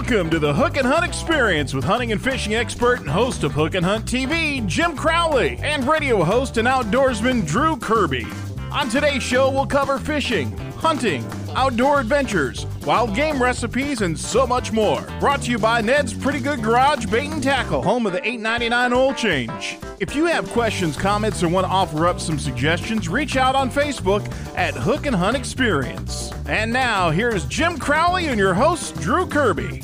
Welcome to the Hook and Hunt Experience with hunting and fishing expert and host of Hook and Hunt TV, Jim Crowley, and radio host and outdoorsman Drew Kirby. On today's show, we'll cover fishing, hunting, outdoor adventures, wild game recipes, and so much more. Brought to you by Ned's Pretty Good Garage Bait and Tackle, home of the $8.99 oil change. If you have questions, comments, or want to offer up some suggestions, reach out on Facebook at Hook and Hunt Experience. And now, here's Jim Crowley and your host, Drew Kirby.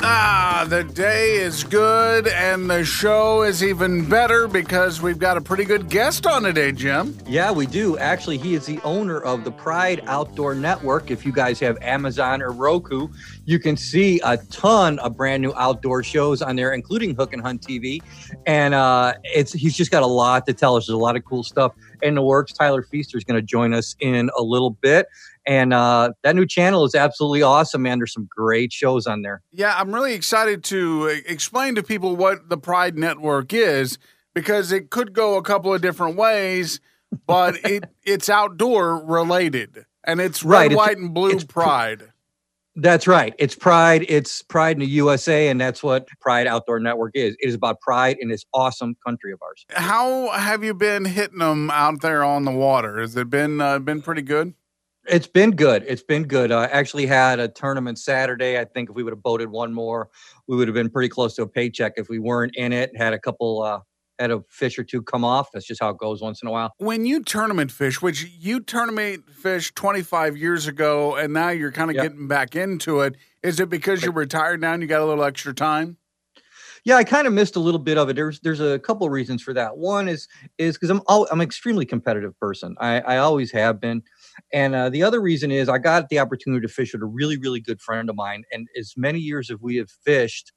Ah, the day is good and the show is even better because we've got a pretty good guest on today, Jim. Yeah, we do. Actually, he is the owner of the Pride Outdoor Network. If you guys have Amazon or Roku, you can see a ton of brand new outdoor shows on there, including Hook and Hunt TV. And uh, it's he's just got a lot to tell us. There's a lot of cool stuff in the works. Tyler Feaster is going to join us in a little bit. And uh, that new channel is absolutely awesome, man. There's some great shows on there. Yeah, I'm really excited to explain to people what the Pride Network is because it could go a couple of different ways, but it it's outdoor related and it's red, Right, it's- white, and blue it's pr- Pride. That's right. It's Pride. It's Pride in the USA, and that's what Pride Outdoor Network is. It is about pride in this awesome country of ours. How have you been hitting them out there on the water? Has it been uh, been pretty good? It's been good. It's been good. I actually had a tournament Saturday. I think if we would have boated one more, we would have been pretty close to a paycheck. If we weren't in it, had a couple, uh, had a fish or two come off. That's just how it goes once in a while. when you tournament fish, which you tournament fish 25 years ago, and now you're kind of Yep. getting back into it, is it because you're retired now and you got a little extra time? Yeah, I kind of missed a little bit of it. There's there's a couple of reasons for that. One is is because I'm al- I'm an extremely competitive person. I, I always have been, and uh, the other reason is I got the opportunity to fish with a really really good friend of mine. And as many years as we have fished,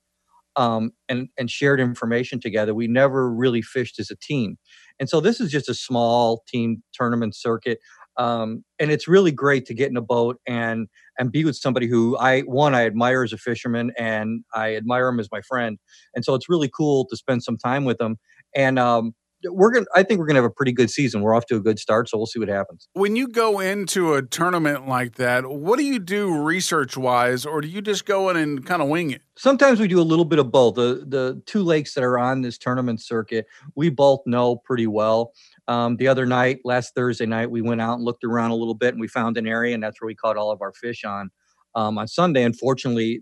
um, and and shared information together, we never really fished as a team. And so this is just a small team tournament circuit. Um, and it's really great to get in a boat and and be with somebody who I one I admire as a fisherman and I admire him as my friend and so it's really cool to spend some time with them. And um, we're gonna, I think we're gonna have a pretty good season. We're off to a good start, so we'll see what happens. When you go into a tournament like that, what do you do research wise, or do you just go in and kind of wing it? Sometimes we do a little bit of both. The the two lakes that are on this tournament circuit, we both know pretty well. Um, the other night, last Thursday night, we went out and looked around a little bit, and we found an area, and that's where we caught all of our fish on. Um, on Sunday, unfortunately,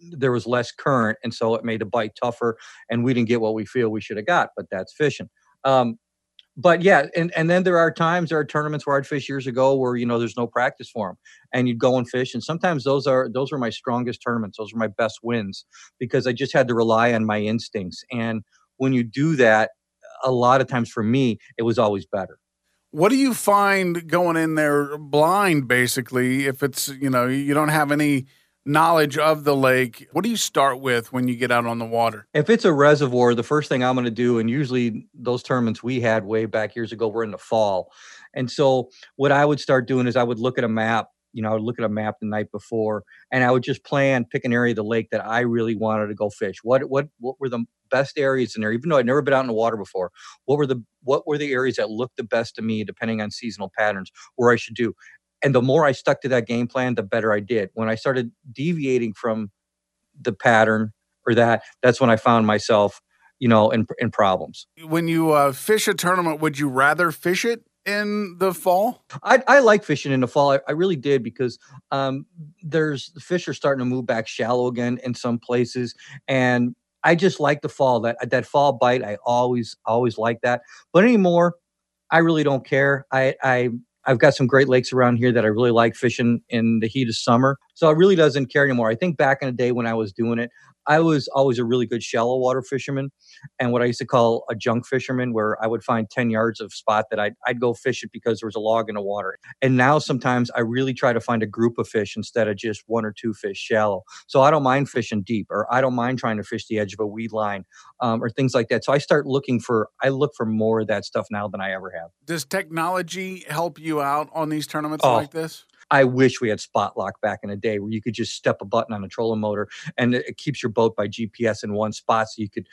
there was less current, and so it made the bite tougher, and we didn't get what we feel we should have got. But that's fishing. Um, but yeah, and and then there are times there are tournaments where I'd fish years ago where you know there's no practice for them, and you'd go and fish, and sometimes those are those are my strongest tournaments. Those are my best wins because I just had to rely on my instincts. And when you do that, a lot of times for me, it was always better. What do you find going in there blind, basically? If it's, you know, you don't have any knowledge of the lake, what do you start with when you get out on the water? If it's a reservoir, the first thing I'm going to do, and usually those tournaments we had way back years ago were in the fall. And so what I would start doing is I would look at a map, you know, I would look at a map the night before and I would just plan, pick an area of the lake that I really wanted to go fish. What what what were the best areas in there? Even though I'd never been out in the water before, what were the what were the areas that looked the best to me, depending on seasonal patterns, where I should do. And the more I stuck to that game plan, the better I did. When I started deviating from the pattern or that, that's when I found myself, you know, in in problems. When you uh, fish a tournament, would you rather fish it in the fall? I, I like fishing in the fall. I, I really did because um, there's the fish are starting to move back shallow again in some places, and I just like the fall. That that fall bite, I always always like that. But anymore, I really don't care. I I I've got some great lakes around here that I really like fishing in the heat of summer. So it really doesn't care anymore. I think back in the day when I was doing it, I was always a really good shallow water fisherman and what I used to call a junk fisherman, where I would find 10 yards of spot that I'd, I'd go fish it because there was a log in the water. And now sometimes I really try to find a group of fish instead of just one or two fish shallow. So I don't mind fishing deep or I don't mind trying to fish the edge of a weed line um, or things like that. So I start looking for, I look for more of that stuff now than I ever have. Does technology help you out on these tournaments Oh, like this? I wish we had spot lock back in the day where you could just step a button on a trolling motor and it keeps your boat by GPS in one spot so you could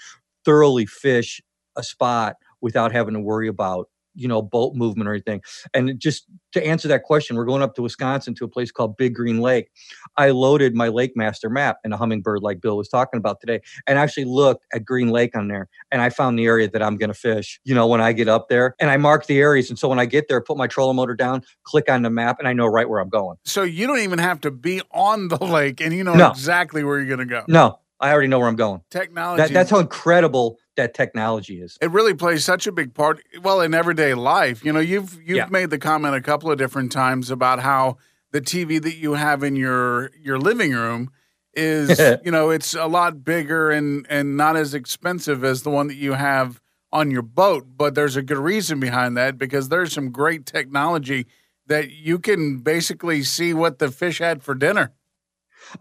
thoroughly fish a spot without having to worry about you know boat movement or anything. And just to answer that question, we're going up to Wisconsin to a place called Big Green Lake. I loaded my Lake Master map and a Humminbird like Bill was talking about today, and actually looked at Green Lake on there, and I found the area that I'm going to fish. You know, when I get up there, and I mark the areas, and so when I get there, put my trolling motor down, click on the map, and I know right where I'm going. So you don't even have to be on the lake, and you know No. exactly where you're going to go. No, I already know where I'm going. Technology. That, that's how incredible that technology is. it really plays such a big part well in everyday life you know you've you've Yeah. made the comment a couple of different times about how the tv that you have in your your living room is you know it's a lot bigger and and not as expensive as the one that you have on your boat but there's a good reason behind that because there's some great technology that you can basically see what the fish had for dinner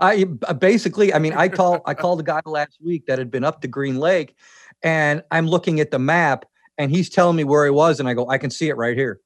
I b- basically, I mean, I call I called a guy last week that had been up to Green Lake, and I'm looking at the map, and he's telling me where he was, and I go, I can see it right here.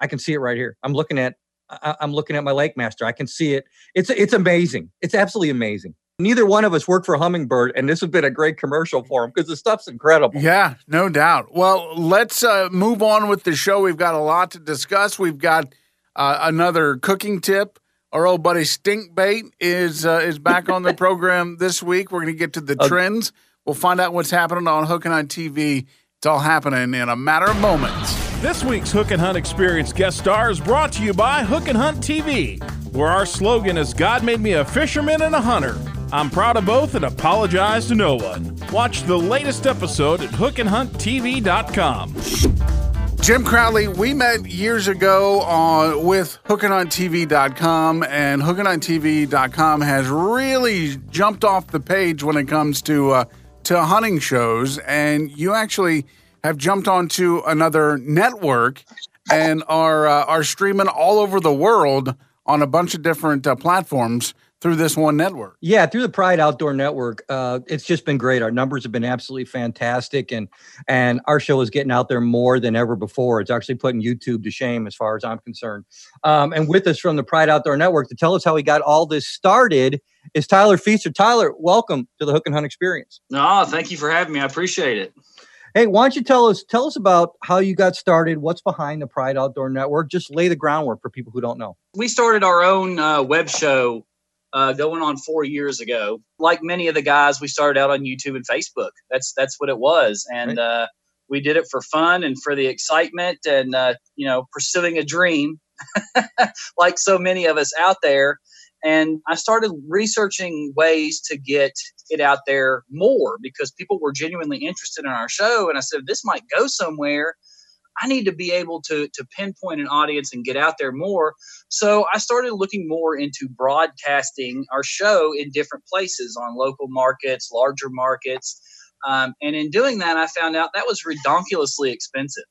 I can see it right here. I'm looking at I, I'm looking at my Lake Master. I can see it. It's it's amazing. It's absolutely amazing. Neither one of us worked for Humminbird, and this has been a great commercial for him because the stuff's incredible. Yeah, no doubt. Well, let's uh, move on with the show. We've got a lot to discuss. We've got uh, another cooking tip. Our old buddy Stinkbait is uh, is back on the program this week. We're going to get to the Uh, trends. We'll find out what's happening on Hook and Hunt TV. It's all happening in a matter of moments. This week's Hook and Hunt Experience guest star is brought to you by Hook and Hunt TV, where our slogan is God made me a fisherman and a hunter. I'm proud of both and apologize to no one. Watch the latest episode at hookandhunttv.com. Jim Crowley, we met years ago on with hookandhunttv.com and hookandhunttv.com has really jumped off the page when it comes to uh, to hunting shows and you actually have jumped onto another network and are uh, are streaming all over the world on a bunch of different uh, platforms through this one network. Yeah, through the Pride Outdoor Network, uh, it's just been great. Our numbers have been absolutely fantastic, and and our show is getting out there more than ever before. It's actually putting YouTube to shame, as far as I'm concerned. Um, and with us from the Pride Outdoor Network to tell us how we got all this started is Tyler Feaster. Tyler, welcome to the Hook and Hunt Experience. No, thank you for having me. I appreciate it. Hey, why don't you tell us tell us about how you got started? What's behind the Pride Outdoor Network? Just lay the groundwork for people who don't know. We started our own uh, web show uh, going on four years ago. Like many of the guys, we started out on YouTube and Facebook. That's that's what it was, and Right. uh, we did it for fun and for the excitement and uh, you know pursuing a dream, like so many of us out there. And I started researching ways to get it out there more because people were genuinely interested in our show. And I said, this might go somewhere. I need to be able to to pinpoint an audience and get out there more. So I started looking more into broadcasting our show in different places on local markets, larger markets. Um, and in doing that, I found out that was redonkulously expensive.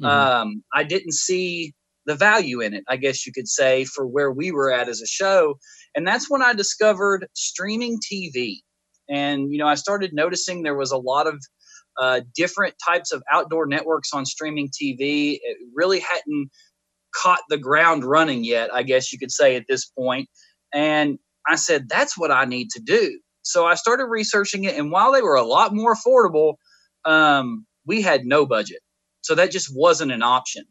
Mhm. Um, I didn't see the value in it, I guess you could say, for where we were at as a show. And that's when I discovered streaming TV. And, you know, I started noticing there was a lot of uh, different types of outdoor networks on streaming TV. It really hadn't caught the ground running yet, I guess you could say at this point. And I said, that's what I need to do. So I started researching it. And while they were a lot more affordable, um, we had no budget. So that just wasn't an option.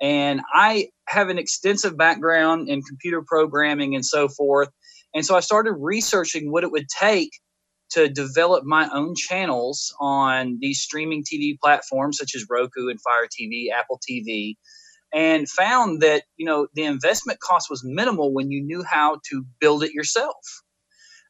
And I have an extensive background in computer programming and so forth. And so I started researching what it would take to develop my own channels on these streaming TV platforms such as Roku and Fire TV, Apple TV, and found that you know the investment cost was minimal when you knew how to build it yourself.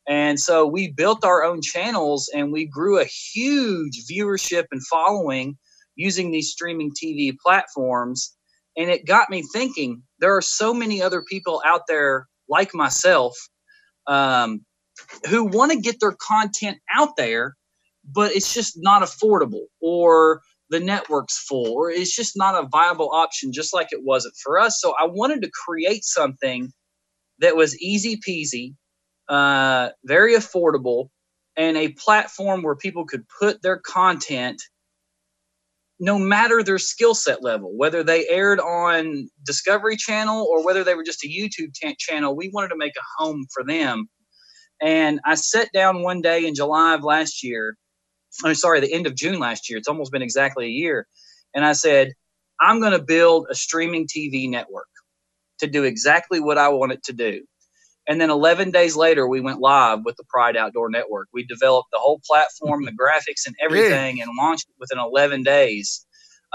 And so we built our own channels and we grew a huge viewership and following using these streaming TV platforms. And it got me thinking there are so many other people out there like myself um, who want to get their content out there, but it's just not affordable or the network's full or it's just not a viable option, just like it wasn't for us. So I wanted to create something that was easy peasy, uh, very affordable, and a platform where people could put their content no matter their skill set level, whether they aired on Discovery Channel or whether they were just a YouTube ta- channel, we wanted to make a home for them. And I sat down one day in July of last year, I'm sorry, the end of June last year. It's almost been exactly a year. And I said, I'm going to build a streaming TV network to do exactly what I want it to do. And then 11 days later, we went live with the Pride Outdoor Network. We developed the whole platform, the graphics, and everything, and launched within 11 days.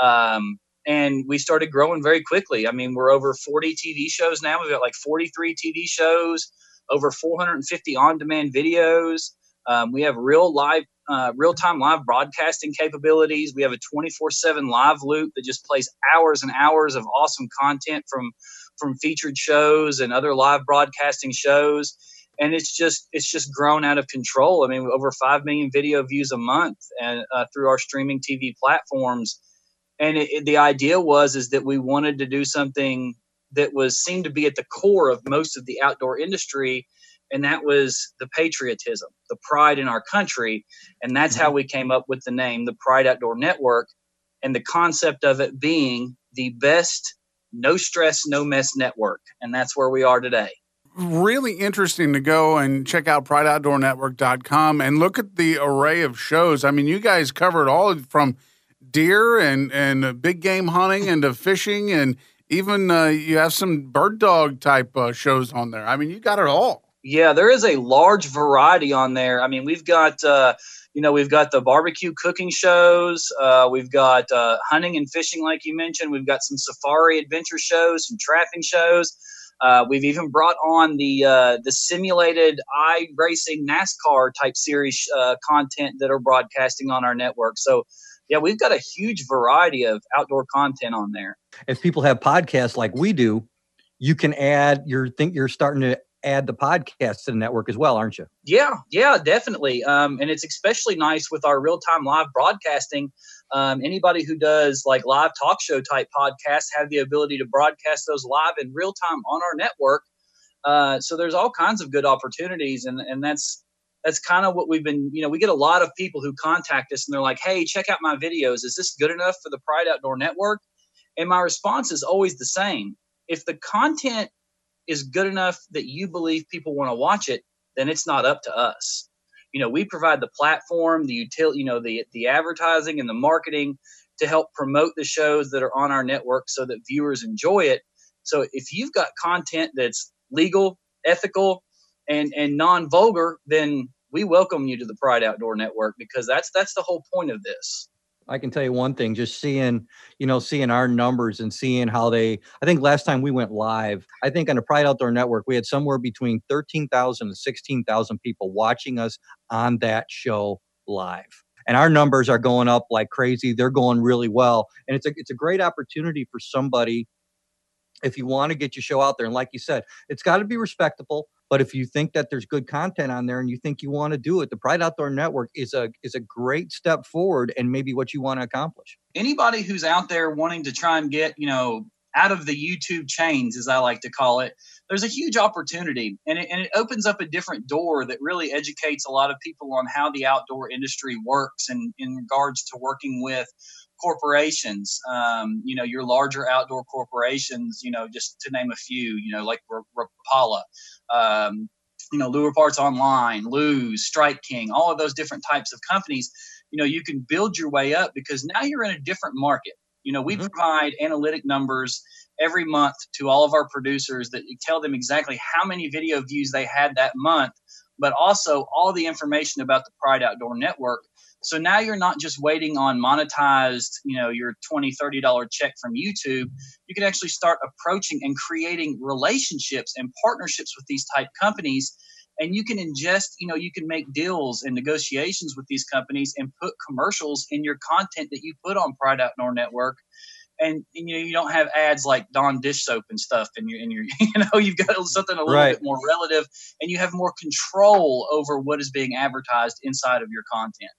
Um, and we started growing very quickly. I mean, we're over 40 TV shows now. We've got like 43 TV shows, over 450 on-demand videos. Um, we have real live, uh, real-time live broadcasting capabilities. We have a 24/7 live loop that just plays hours and hours of awesome content from from featured shows and other live broadcasting shows. And it's just it's just grown out of control. I mean, over five million video views a month, and uh, through our streaming TV platforms. And it, it, the idea was is that we wanted to do something that was seemed to be at the core of most of the outdoor industry and that was the patriotism, the pride in our country. And that's how mm-hmm. we came up with the name, the Pride Outdoor Network, and the concept of it being the best no stress, no mess network. And that's where we are today. Really interesting to go and check out prideoutdoornetwork.com and look at the array of shows. I mean, you guys covered all from deer and, and big game hunting and to fishing and even uh, you have some bird dog type uh, shows on there. I mean, you got it all. Yeah, there is a large variety on there. I mean, we've got uh, you know we've got the barbecue cooking shows, uh, we've got uh, hunting and fishing, like you mentioned. We've got some safari adventure shows, some trapping shows. Uh, we've even brought on the the simulated iRacing NASCAR type series content that are broadcasting on our network. So yeah, we've got a huge variety of outdoor content on there. If people have podcasts like we do, you can add. You think you're starting to add the podcast to the network as well, aren't you? Yeah, yeah, definitely. Um, and it's especially nice with our real time live broadcasting. Um, anybody who does like live talk show type podcasts have the ability to broadcast those live in real time on our network. Uh, so there's all kinds of good opportunities, and and that's that's kind of what we've been. You know, we get a lot of people who contact us and they're like, "Hey, check out my videos. Is this good enough for the Pride Outdoor Network?" And my response is always the same. If the content is good enough that you believe people want to watch it, then it's not up to us. You know, we provide the platform, the utility, you know, the the advertising and the marketing to help promote the shows that are on our network so that viewers enjoy it. So if you've got content that's legal, ethical, and and non-vulgar, then we welcome you to the Pride Outdoor Network because that's that's the whole point of this. I can tell you one thing, just seeing, you know, seeing our numbers and seeing how they, I think last time we went live, I think on the Pride Outdoor Network, we had somewhere between 13,000 and 16,000 people watching us on that show live. And our numbers are going up like crazy. They're going really well. And it's a, it's a great opportunity for somebody if you want to get your show out there. And like you said, it's got to be respectable. But if you think that there's good content on there and you think you want to do it, the Pride Outdoor Network is a is a great step forward and maybe what you want to accomplish. Anybody who's out there wanting to try and get, you know, out of the YouTube chains, as I like to call it, there's a huge opportunity and it, and it opens up a different door that really educates a lot of people on how the outdoor industry works and in regards to working with corporations, um, you know, your larger outdoor corporations, you know, just to name a few, you know, like Rapala, um, you know, Lure Parts Online, Lew's, Strike King, all of those different types of companies, you know, you can build your way up because now you're in a different market. You know, we mm-hmm. provide analytic numbers every month to all of our producers that tell them exactly how many video views they had that month, but also all the information about the Pride Outdoor Network so now you're not just waiting on monetized, you know, your 20, 30 dollar check from YouTube. You can actually start approaching and creating relationships and partnerships with these type companies and you can ingest, you know, you can make deals and negotiations with these companies and put commercials in your content that you put on Pride Outdoor Network. And, and, you know you don't have ads like Dawn dish soap and stuff, and you and you you know you've got mm-hmm. something a little right. bit more relative, and you have more control over what is being advertised inside of your content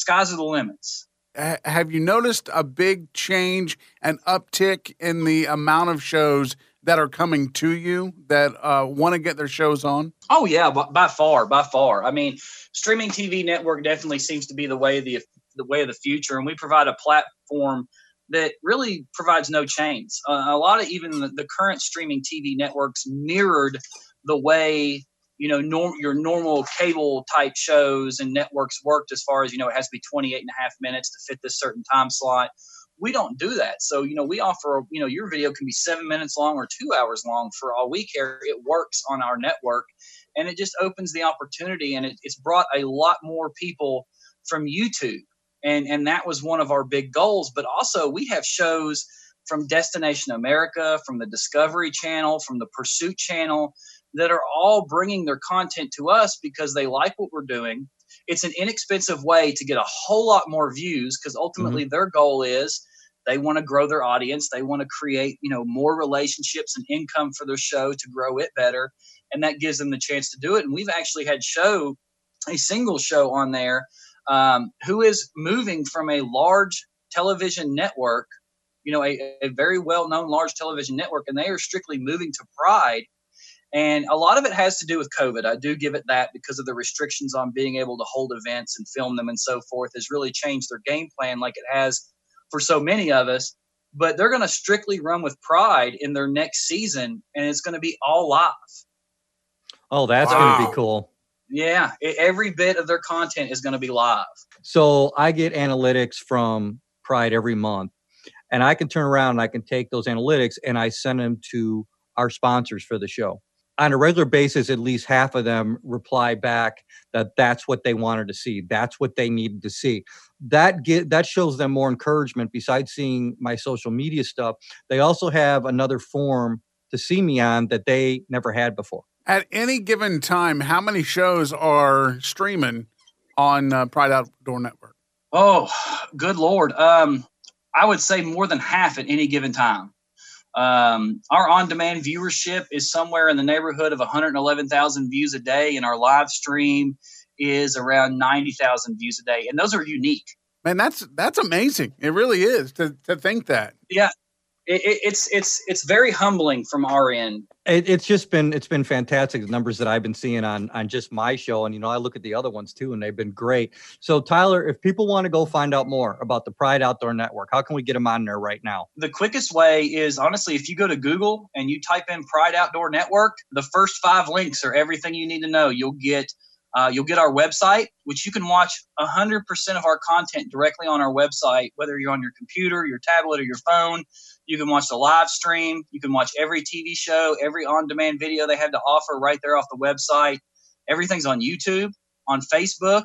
sky's are the limits. Have you noticed a big change, an uptick in the amount of shows that are coming to you that uh, want to get their shows on? Oh yeah, by, by, far, by far. I mean, streaming TV network definitely seems to be the way of the the way of the future, and we provide a platform that really provides no chains. Uh, a lot of even the, the current streaming TV networks mirrored the way you know norm, your normal cable type shows and networks worked as far as you know it has to be 28 and a half minutes to fit this certain time slot We don't do that. So, you know, we offer, you know, your video can be seven minutes long or two hours long for all we care. It works on our network and it just opens the opportunity and it, it's brought a lot more people from YouTube. And, and that was one of our big goals. But also, we have shows from Destination America, from the Discovery Channel, from the Pursuit Channel that are all bringing their content to us because they like what we're doing. It's an inexpensive way to get a whole lot more views because ultimately mm-hmm. their goal is they want to grow their audience they want to create you know more relationships and income for their show to grow it better and that gives them the chance to do it and we've actually had show a single show on there um, who is moving from a large television network you know a, a very well known large television network and they are strictly moving to pride and a lot of it has to do with COVID. I do give it that because of the restrictions on being able to hold events and film them and so forth has really changed their game plan like it has for so many of us. But they're going to strictly run with pride in their next season and it's going to be all live. Oh, that's wow. going to be cool. Yeah, it, every bit of their content is going to be live. So I get analytics from Pride every month, and I can turn around and I can take those analytics and I send them to our sponsors for the show on a regular basis, at least half of them reply back that that's what they wanted to see. That's what they needed to see. That get that shows them more encouragement. Besides seeing my social media stuff, they also have another form to see me on that they never had before. At any given time, how many shows are streaming on uh, Pride Outdoor Network? Oh, good lord! Um, I would say more than half at any given time. Um, our on-demand viewership is somewhere in the neighborhood of 111,000 views a day, and our live stream is around 90,000 views a day, and those are unique. Man, that's that's amazing. It really is to to think that. Yeah, it, it's it's it's very humbling from our end. It, it's just been it's been fantastic. The numbers that I've been seeing on on just my show, and you know, I look at the other ones too, and they've been great. So, Tyler, if people want to go find out more about the Pride Outdoor Network, how can we get them on there right now? The quickest way is honestly, if you go to Google and you type in Pride Outdoor Network, the first five links are everything you need to know. You'll get uh, you'll get our website, which you can watch 100% of our content directly on our website, whether you're on your computer, your tablet, or your phone. You can watch the live stream. You can watch every TV show, every on demand video they have to offer right there off the website. Everything's on YouTube, on Facebook.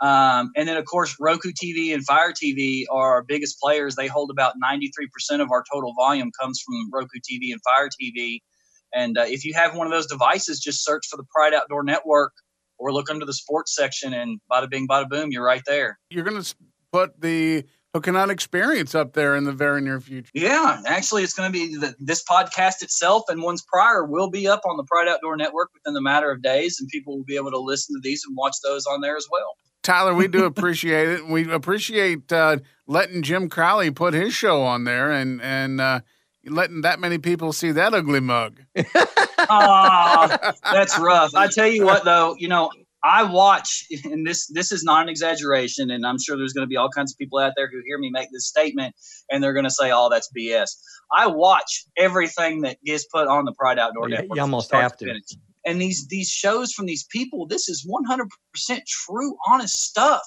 Um, and then, of course, Roku TV and Fire TV are our biggest players. They hold about 93% of our total volume comes from Roku TV and Fire TV. And uh, if you have one of those devices, just search for the Pride Outdoor Network or look under the sports section and bada bing, bada boom, you're right there. You're going to put the Hook and Hunt experience up there in the very near future. Yeah, actually, it's going to be the, this podcast itself and ones prior will be up on the Pride Outdoor Network within the matter of days, and people will be able to listen to these and watch those on there as well. Tyler, we do appreciate it. We appreciate uh, letting Jim Crowley put his show on there and and uh, letting that many people see that ugly mug. oh, that's rough. I tell you what, though, you know, I watch, and this this is not an exaggeration, and I'm sure there's going to be all kinds of people out there who hear me make this statement, and they're going to say, "Oh, that's BS." I watch everything that gets put on the Pride Outdoor yeah, Network. You almost have to. And these these shows from these people, this is 100% true, honest stuff.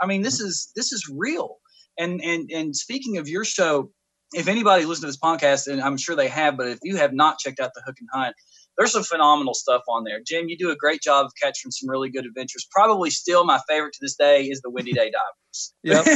I mean, this is this is real. And and and speaking of your show, if anybody listens to this podcast, and I'm sure they have, but if you have not checked out the Hook and Hunt, there's some phenomenal stuff on there. Jim, you do a great job of capturing some really good adventures. Probably still my favorite to this day is the Windy Day Divers. Yep.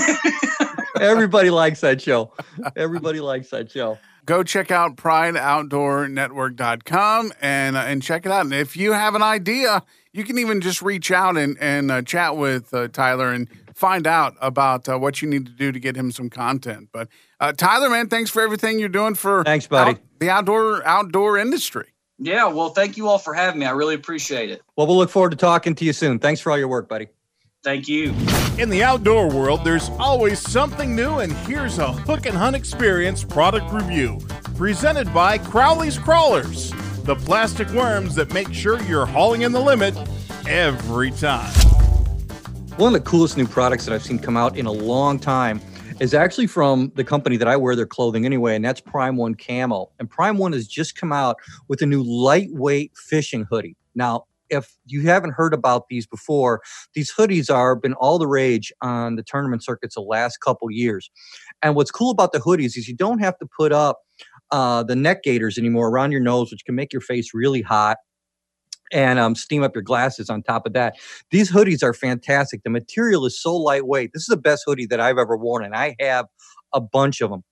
Everybody likes that show. Everybody likes that show. Go check out prideoutdoornetwork.com and uh, and check it out. And if you have an idea, you can even just reach out and and uh, chat with uh, Tyler and find out about uh, what you need to do to get him some content. But uh, Tyler, man, thanks for everything you're doing for thanks, buddy. Out, the outdoor outdoor industry. Yeah, well, thank you all for having me. I really appreciate it. Well, we'll look forward to talking to you soon. Thanks for all your work, buddy. Thank you. In the outdoor world, there's always something new, and here's a Hook and Hunt Experience product review presented by Crowley's Crawlers, the plastic worms that make sure you're hauling in the limit every time. One of the coolest new products that I've seen come out in a long time is actually from the company that I wear their clothing anyway, and that's Prime One Camo. And Prime One has just come out with a new lightweight fishing hoodie. Now, if you haven't heard about these before, these hoodies are been all the rage on the tournament circuits the last couple years. And what's cool about the hoodies is you don't have to put up uh, the neck gaiters anymore around your nose, which can make your face really hot and um, steam up your glasses on top of that. These hoodies are fantastic. The material is so lightweight. This is the best hoodie that I've ever worn, and I have a bunch of them.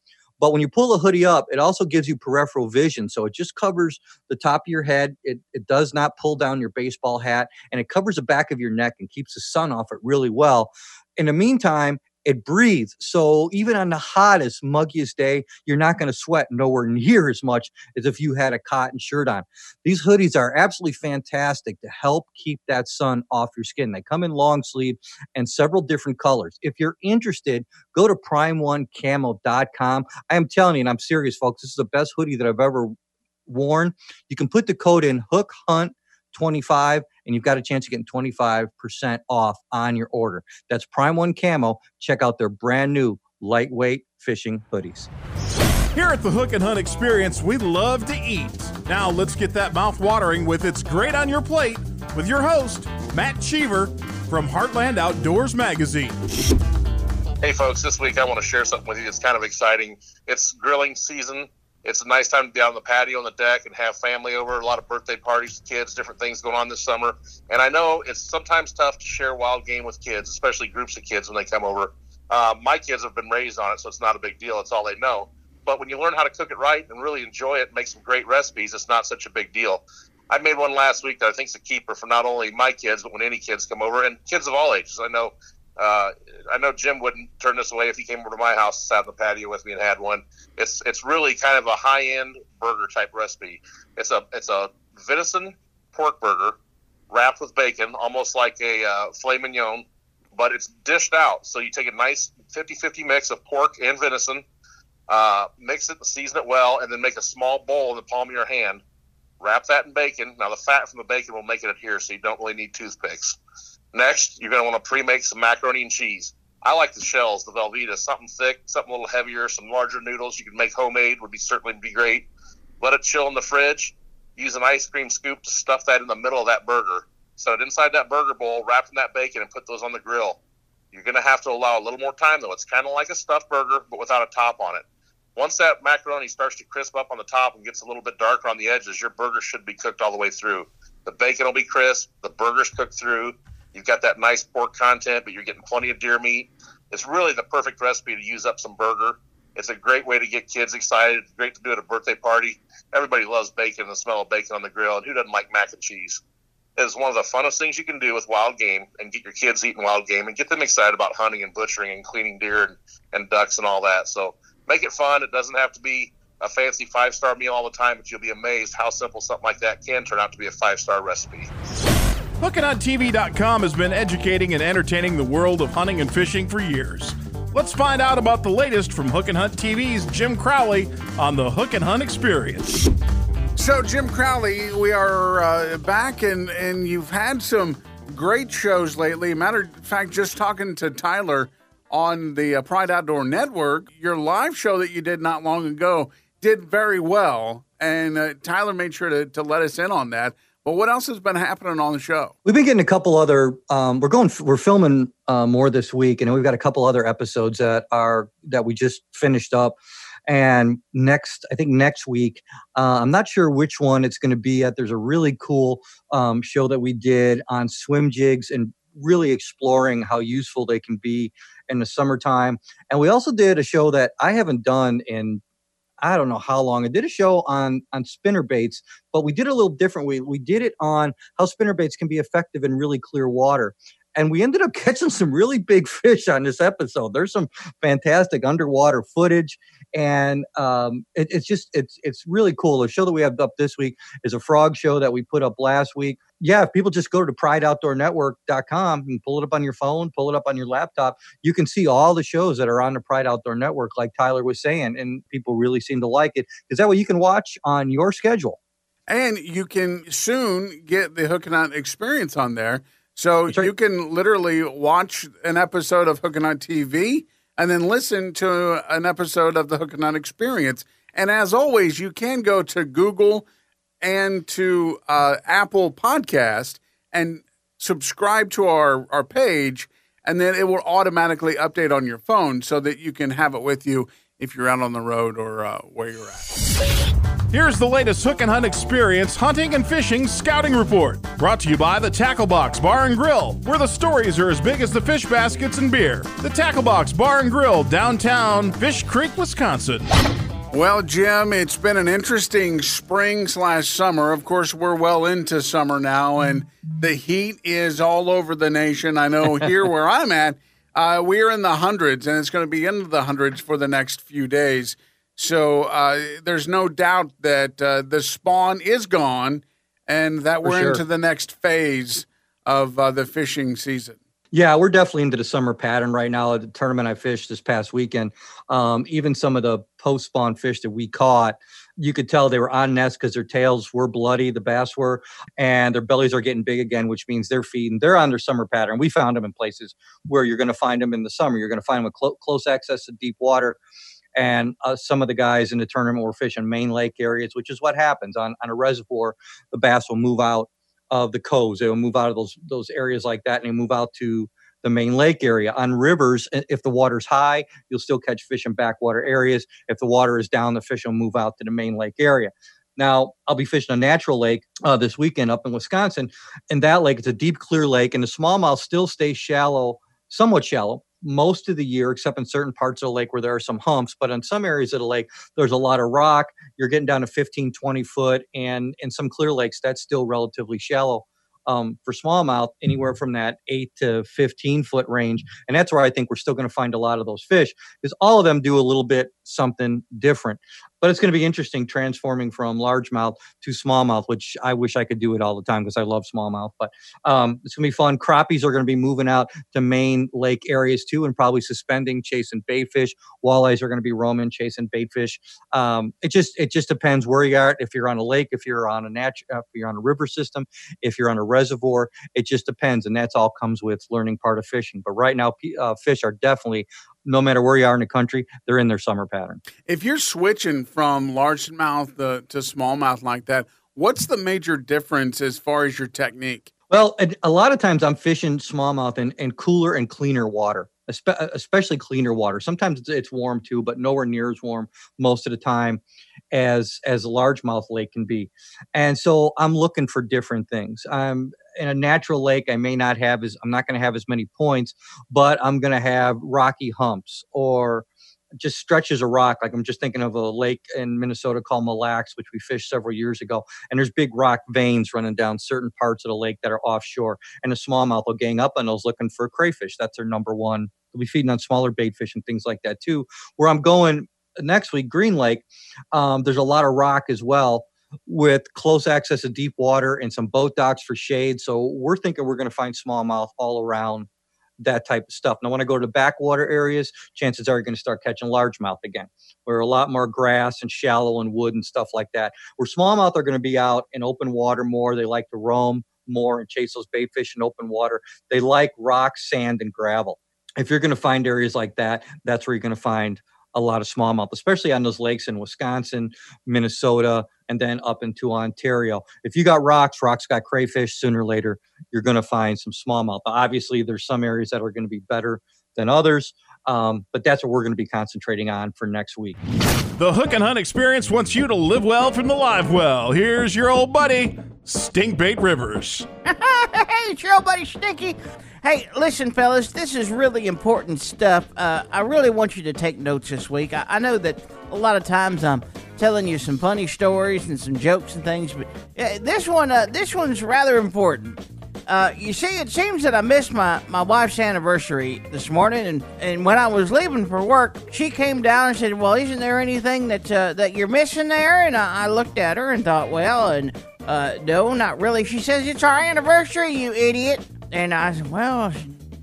But when you pull the hoodie up, it also gives you peripheral vision. So it just covers the top of your head. It, it does not pull down your baseball hat, and it covers the back of your neck and keeps the sun off it really well. In the meantime, it breathes. So even on the hottest, muggiest day, you're not going to sweat nowhere near as much as if you had a cotton shirt on. These hoodies are absolutely fantastic to help keep that sun off your skin. They come in long sleeve and several different colors. If you're interested, go to prime1camo.com. I am telling you, and I'm serious, folks, this is the best hoodie that I've ever worn. You can put the code in hook hunt 25 and you've got a chance of getting 25% off on your order. That's Prime One Camo. Check out their brand new lightweight fishing hoodies. Here at the Hook and Hunt Experience, we love to eat. Now let's get that mouth watering with It's Great on Your Plate with your host, Matt Cheever from Heartland Outdoors Magazine. Hey folks, this week I want to share something with you that's kind of exciting. It's grilling season it's a nice time to be out on the patio on the deck and have family over. A lot of birthday parties, kids, different things going on this summer. And I know it's sometimes tough to share wild game with kids, especially groups of kids when they come over. Uh, my kids have been raised on it, so it's not a big deal. It's all they know. But when you learn how to cook it right and really enjoy it, and make some great recipes, it's not such a big deal. I made one last week that I think is a keeper for not only my kids, but when any kids come over and kids of all ages. I know uh, I know Jim wouldn't turn this away if he came over to my house, sat on the patio with me, and had one. It's it's really kind of a high end burger type recipe. It's a it's a venison pork burger wrapped with bacon, almost like a uh, filet mignon, but it's dished out. So you take a nice 50-50 mix of pork and venison, uh, mix it, season it well, and then make a small bowl in the palm of your hand. Wrap that in bacon. Now the fat from the bacon will make it adhere, so you don't really need toothpicks. Next, you're going to want to pre-make some macaroni and cheese. I like the shells, the Velveeta, something thick, something a little heavier, some larger noodles. You can make homemade would be certainly be great. Let it chill in the fridge. Use an ice cream scoop to stuff that in the middle of that burger. Set it inside that burger bowl, wrap in that bacon, and put those on the grill. You're going to have to allow a little more time though. It's kind of like a stuffed burger, but without a top on it. Once that macaroni starts to crisp up on the top and gets a little bit darker on the edges, your burger should be cooked all the way through. The bacon will be crisp, the burger's cooked through, You've got that nice pork content, but you're getting plenty of deer meat. It's really the perfect recipe to use up some burger. It's a great way to get kids excited. Great to do at a birthday party. Everybody loves bacon, and the smell of bacon on the grill, and who doesn't like mac and cheese? It is one of the funnest things you can do with wild game and get your kids eating wild game and get them excited about hunting and butchering and cleaning deer and, and ducks and all that. So make it fun. It doesn't have to be a fancy five star meal all the time, but you'll be amazed how simple something like that can turn out to be a five star recipe. HookandHuntTV.com has been educating and entertaining the world of hunting and fishing for years. Let's find out about the latest from Hook and Hunt TV's Jim Crowley on the Hook and Hunt Experience. So, Jim Crowley, we are uh, back, and, and you've had some great shows lately. Matter of fact, just talking to Tyler on the uh, Pride Outdoor Network, your live show that you did not long ago did very well, and uh, Tyler made sure to, to let us in on that. But what else has been happening on the show? We've been getting a couple other. Um, we're going. We're filming uh, more this week, and we've got a couple other episodes that are that we just finished up. And next, I think next week, uh, I'm not sure which one it's going to be at. There's a really cool um, show that we did on swim jigs and really exploring how useful they can be in the summertime. And we also did a show that I haven't done in I don't know how long. I did a show on on spinner baits, but we did a little different. We we did it on how spinner baits can be effective in really clear water. And we ended up catching some really big fish on this episode. There's some fantastic underwater footage, and um, it, it's just it's it's really cool. The show that we have up this week is a frog show that we put up last week yeah, if people just go to prideoutdoornetwork.com and pull it up on your phone, pull it up on your laptop, you can see all the shows that are on the Pride Outdoor Network, like Tyler was saying, and people really seem to like it because that way you can watch on your schedule. And you can soon get the Hook and Hunt experience on there. So right. you can literally watch an episode of Hook and Hunt TV and then listen to an episode of the Hook and Hunt experience. And as always, you can go to Google and to uh, Apple Podcast and subscribe to our, our page, and then it will automatically update on your phone so that you can have it with you if you're out on the road or uh, where you're at. Here's the latest Hook and Hunt Experience hunting and fishing scouting report. Brought to you by the Tackle Box Bar and Grill, where the stories are as big as the fish baskets and beer. The Tackle Box Bar and Grill, downtown Fish Creek, Wisconsin. Well, Jim, it's been an interesting spring slash summer. Of course, we're well into summer now, and the heat is all over the nation. I know here where I'm at, uh, we're in the hundreds, and it's going to be into the hundreds for the next few days. So uh, there's no doubt that uh, the spawn is gone, and that we're sure. into the next phase of uh, the fishing season. Yeah, we're definitely into the summer pattern right now. At the tournament I fished this past weekend, um, even some of the post spawn fish that we caught, you could tell they were on nest because their tails were bloody, the bass were, and their bellies are getting big again, which means they're feeding. They're on their summer pattern. We found them in places where you're going to find them in the summer. You're going to find them with clo- close access to deep water. And uh, some of the guys in the tournament were fishing main lake areas, which is what happens on, on a reservoir. The bass will move out of the coves. They will move out of those those areas like that, and they move out to the main lake area. On rivers, if the water's high, you'll still catch fish in backwater areas. If the water is down, the fish will move out to the main lake area. Now, I'll be fishing a natural lake uh, this weekend up in Wisconsin. And that lake, it's a deep, clear lake, and the smallmouth still stays shallow, somewhat shallow, most of the year, except in certain parts of the lake where there are some humps. But in some areas of the lake, there's a lot of rock. You're getting down to 15, 20 foot. And in some clear lakes, that's still relatively shallow um, for smallmouth, anywhere from that 8 to 15 foot range. And that's where I think we're still going to find a lot of those fish because all of them do a little bit something different. But it's going to be interesting transforming from largemouth to smallmouth, which I wish I could do it all the time because I love smallmouth. But um, it's going to be fun. Crappies are going to be moving out to main lake areas too, and probably suspending, chasing baitfish. Walleyes are going to be roaming, chasing baitfish. Um, it just it just depends where you are. If you're on a lake, if you're on a natural, if you're on a river system, if you're on a reservoir, it just depends, and that's all comes with learning part of fishing. But right now, uh, fish are definitely no matter where you are in the country, they're in their summer pattern. If you're switching from largemouth to, to smallmouth like that, what's the major difference as far as your technique? Well, a lot of times I'm fishing smallmouth in, in cooler and cleaner water, uh, especially cleaner water. Sometimes it's, it's warm too, but nowhere near as warm most of the time as as a largemouth lake can be. And so I'm looking for different things. I'm in a natural lake, I may not have as I'm not going to have as many points, but I'm going to have rocky humps or just stretches of rock. Like I'm just thinking of a lake in Minnesota called Mille Lacs, which we fished several years ago. And there's big rock veins running down certain parts of the lake that are offshore. And the smallmouth will gang up on those looking for crayfish. That's their number one. They'll be feeding on smaller bait fish and things like that too. Where I'm going next week, Green Lake, um, there's a lot of rock as well with close access to deep water and some boat docks for shade. So we're thinking we're going to find smallmouth all around that type of stuff. Now, when I go to backwater areas, chances are you're going to start catching largemouth again, where a lot more grass and shallow and wood and stuff like that. Where smallmouth are going to be out in open water more. They like to roam more and chase those bait fish in open water. They like rock, sand, and gravel. If you're going to find areas like that, that's where you're going to find a lot of smallmouth, especially on those lakes in Wisconsin, Minnesota, and then up into Ontario. If you got rocks, rocks got crayfish, sooner or later, you're going to find some smallmouth. But obviously, there's some areas that are going to be better than others. Um, but that's what we're going to be concentrating on for next week. The Hook and Hunt experience wants you to live well from the live well. Here's your old buddy, Stinkbait Rivers. hey, it's your old buddy Stinky. Hey, listen, fellas, this is really important stuff. Uh, I really want you to take notes this week. I, I, know that a lot of times I'm telling you some funny stories and some jokes and things, but uh, this one, uh, this one's rather important. Uh, you see, it seems that I missed my, my wife's anniversary this morning, and, and when I was leaving for work, she came down and said, "Well, isn't there anything that uh, that you're missing there?" And I, I looked at her and thought, "Well, and uh, no, not really." She says, "It's our anniversary, you idiot." And I said, Well,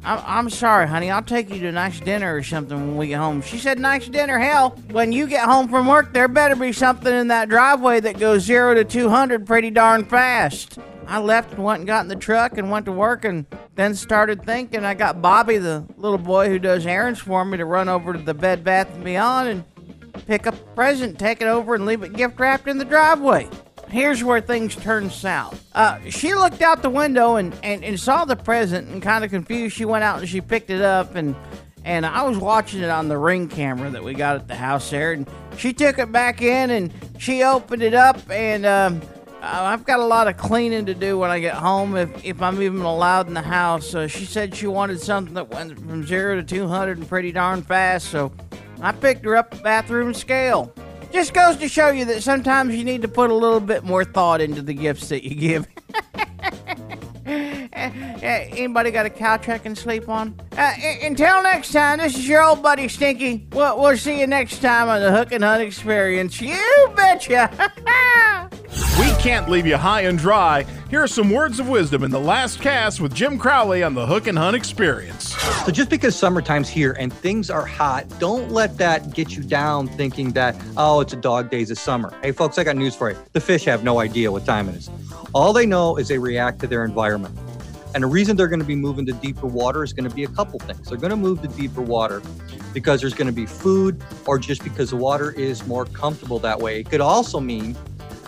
I'm sorry, honey. I'll take you to a nice dinner or something when we get home. She said, Nice dinner? Hell, when you get home from work, there better be something in that driveway that goes zero to 200 pretty darn fast. I left and went and got in the truck and went to work and then started thinking. I got Bobby, the little boy who does errands for me, to run over to the Bed Bath and Beyond and pick up a present, take it over, and leave it gift wrapped in the driveway. here's where things turn south. Uh, she looked out the window and, and, and saw the present and kind of confused. She went out and she picked it up and and I was watching it on the ring camera that we got at the house there. And she took it back in and she opened it up and um, I've got a lot of cleaning to do when I get home if, if I'm even allowed in the house. Uh, she said she wanted something that went from zero to 200 and pretty darn fast, so I picked her up a bathroom scale. Just goes to show you that sometimes you need to put a little bit more thought into the gifts that you give. Anybody got a couch I can sleep on? Uh, until next time, this is your old buddy Stinky. We'll, we'll see you next time on the Hook and Hunt Experience. You betcha! we can't leave you high and dry. Here are some words of wisdom in the last cast with Jim Crowley on the Hook and Hunt Experience. So just because summertime's here and things are hot, don't let that get you down thinking that, oh, it's a dog days of summer. Hey, folks, I got news for you. The fish have no idea what time it is. All they know is they react to their environment. And the reason they're going to be moving to deeper water is going to be a couple things. They're going to move to deeper water because there's going to be food or just because the water is more comfortable that way. It could also mean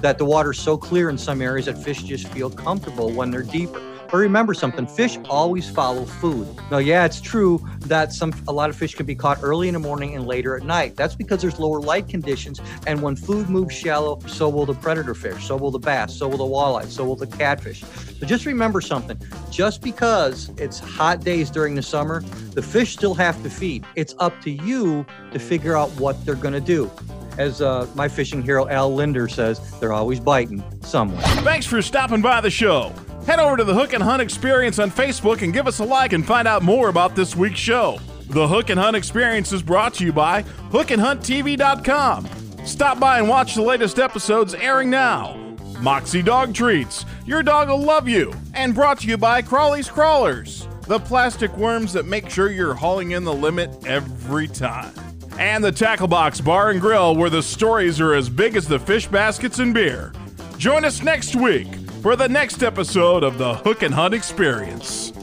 that the water's so clear in some areas that fish just feel comfortable when they're deeper. But remember something, fish always follow food. Now, yeah, it's true that some a lot of fish can be caught early in the morning and later at night. That's because there's lower light conditions, and when food moves shallow, so will the predator fish, so will the bass, so will the walleye, so will the catfish. So just remember something, just because it's hot days during the summer, the fish still have to feed. It's up to you to figure out what they're to do as uh, my fishing hero Al Lindner says, they're always biting somewhere. Thanks for stopping by the show. Head over to the Hook and Hunt Experience on Facebook and give us a like and find out more about this week's show. The Hook and Hunt Experience is brought to you by hookandhunttv.com. Stop by and watch the latest episodes airing now. Moxie Dog Treats, your dog will love you. And brought to you by Crawley's Crawlers, the plastic worms that make sure you're hauling in the limit every time and the Tackle Box Bar and Grill, where the stories are as big as the fish baskets and beer. Join us next week for the next episode of the Hook and Hunt Experience.